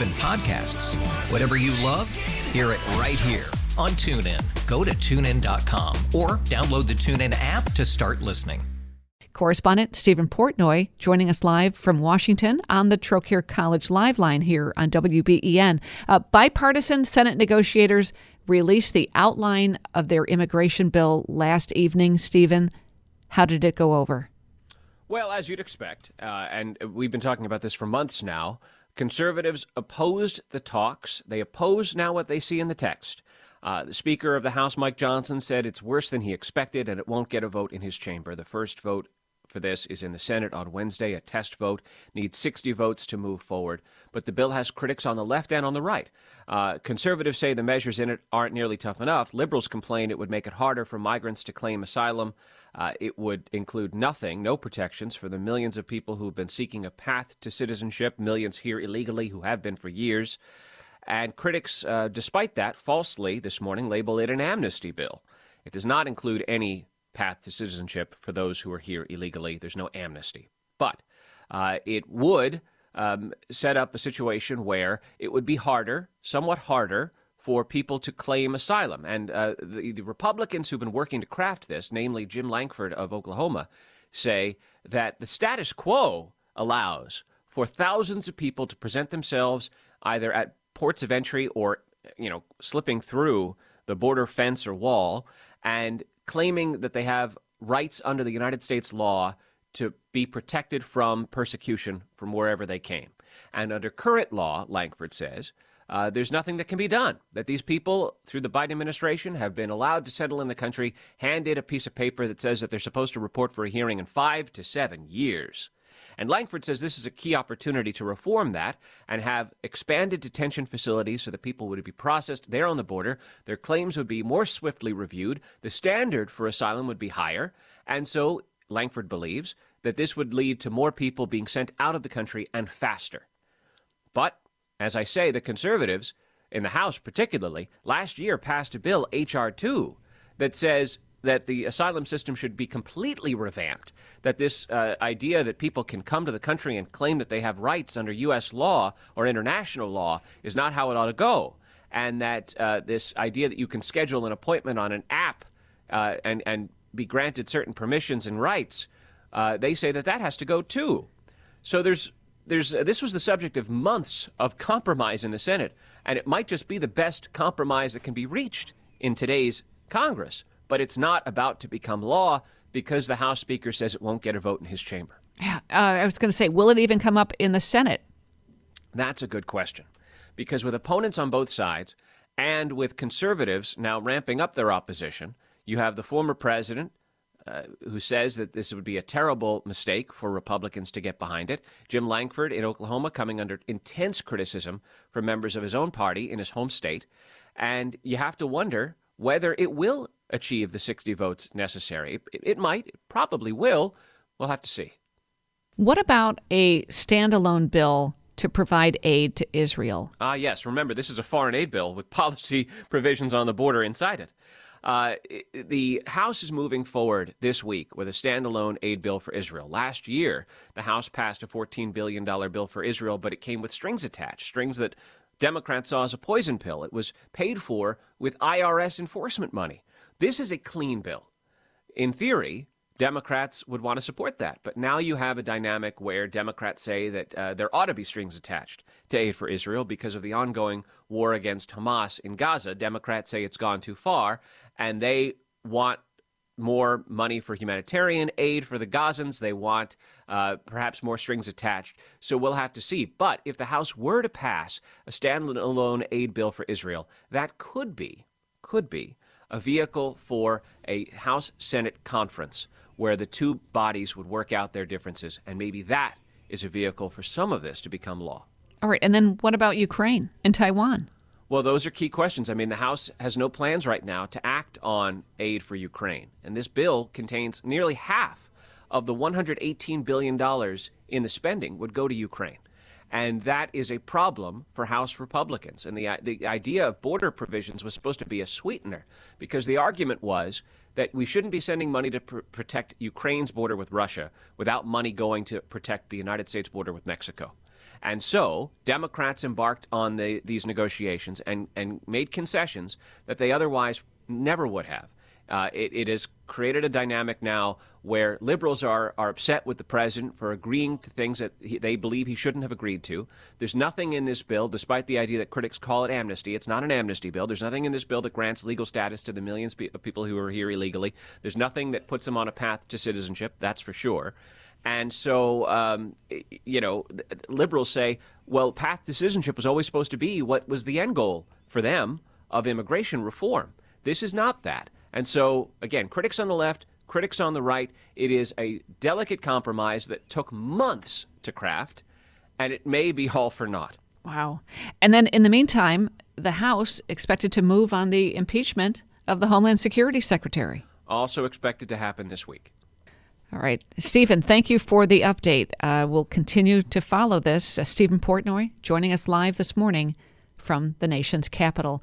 even podcasts. Whatever you love, hear it right here on TuneIn. Go to tunein.com or download the TuneIn app to start listening. Correspondent Steven Portnoy joining us live from Washington on the Trocaire College Live line here on WBEN. Uh, bipartisan Senate negotiators released the outline of their immigration bill last evening. Steven, how did it go over? Well, as you'd expect, uh, and we've been talking about this for months now. Conservatives opposed the talks. They oppose now what they see in the text. Uh, the Speaker of the House, Mike Johnson, said it's worse than he expected and it won't get a vote in his chamber. The first vote for this is in the Senate on Wednesday. A test vote needs 60 votes to move forward. But the bill has critics on the left and on the right. Uh, conservatives say the measures in it aren't nearly tough enough. Liberals complain it would make it harder for migrants to claim asylum. Uh, it would include nothing, no protections for the millions of people who have been seeking a path to citizenship, millions here illegally who have been for years. And critics, uh, despite that, falsely this morning label it an amnesty bill. It does not include any path to citizenship for those who are here illegally. There's no amnesty. But uh, it would um, set up a situation where it would be harder, somewhat harder, for people to claim asylum. And uh, the, the, Republicans who've been working to craft this, namely Jim Lankford of Oklahoma, say that the status quo allows for thousands of people to present themselves either at ports of entry or, you know, slipping through the border fence or wall and claiming that they have rights under the United States law to be protected from persecution from wherever they came. And under current law, Lankford says, uh, there's nothing that can be done. That these people, through the Biden administration, have been allowed to settle in the country, handed a piece of paper that says that they're supposed to report for a hearing in five to seven years. And Lankford says this is a key opportunity to reform that and have expanded detention facilities so that people would be processed there on the border. Their claims would be more swiftly reviewed. The standard for asylum would be higher. And so Lankford believes that this would lead to more people being sent out of the country and faster. But as I say, the conservatives, in the House particularly, last year passed a bill, H.R. 2, that says that the asylum system should be completely revamped. That this uh, idea that people can come to the country and claim that they have rights under U.S. law or international law is not how it ought to go. And that uh, this idea that you can schedule an appointment on an app uh, and, and be granted certain permissions and rights, uh, they say that that has to go too. So there's there's uh, this was the subject of months of compromise in the Senate, and it might just be the best compromise that can be reached in today's Congress. But it's not about to become law because the House Speaker says it won't get a vote in his chamber. Yeah, uh, I was going to say, will it even come up in the Senate? That's a good question, because with opponents on both sides, and with conservatives now ramping up their opposition, you have the former president uh, who says that this would be a terrible mistake for Republicans to get behind it. Jim Lankford in Oklahoma coming under intense criticism from members of his own party in his home state. And you have to wonder whether it will achieve the 60 votes necessary. It, it might, it probably will. We'll have to see. What about a standalone bill to provide aid to Israel? Ah, yes. Remember, this is a foreign aid bill with policy provisions on the border inside it. Uh, the House is moving forward this week with a standalone aid bill for Israel. Last year, the House passed a $14 billion bill for Israel, but it came with strings attached, strings that Democrats saw as a poison pill. It was paid for with IRS enforcement money. This is a clean bill. In theory, Democrats would want to support that. But now you have a dynamic where Democrats say that uh, there ought to be strings attached to aid for Israel because of the ongoing war against Hamas in Gaza. Democrats say it's gone too far, and they want more money for humanitarian aid for the Gazans. They want uh, perhaps more strings attached. So we'll have to see. But if the House were to pass a standalone aid bill for Israel, that could be, could be a vehicle for a House Senate conference where the two bodies would work out their differences. And maybe that is a vehicle for some of this to become law. All right. And then what about Ukraine and Taiwan? Well, those are key questions. I mean, the House has no plans right now to act on aid for Ukraine. And this bill contains nearly half of the $118 billion in the spending would go to Ukraine. And that is a problem for House Republicans. And the, uh, the idea of border provisions was supposed to be a sweetener because the argument was that we shouldn't be sending money to pr- protect Ukraine's border with Russia without money going to protect the United States border with Mexico. And so Democrats embarked on the, these negotiations and, and made concessions that they otherwise never would have. Uh, it, it, has created a dynamic now where liberals are, are upset with the president for agreeing to things that he, they believe he shouldn't have agreed to. There's nothing in this bill, despite the idea that critics call it amnesty. It's not an amnesty bill. There's nothing in this bill that grants legal status to the millions of people who are here illegally. There's nothing that puts them on a path to citizenship, that's for sure. And so, um, you know, liberals say, well, path to citizenship was always supposed to be what was the end goal for them of immigration reform. This is not that. And so, again, critics on the left, critics on the right, it is a delicate compromise that took months to craft, and it may be all for naught. Wow. And then in the meantime, the House expected to move on the impeachment of the Homeland Security Secretary. Also expected to happen this week. All right. Steven, thank you for the update. Uh, we'll continue to follow this. Uh, Steven Portnoy joining us live this morning from the nation's capital.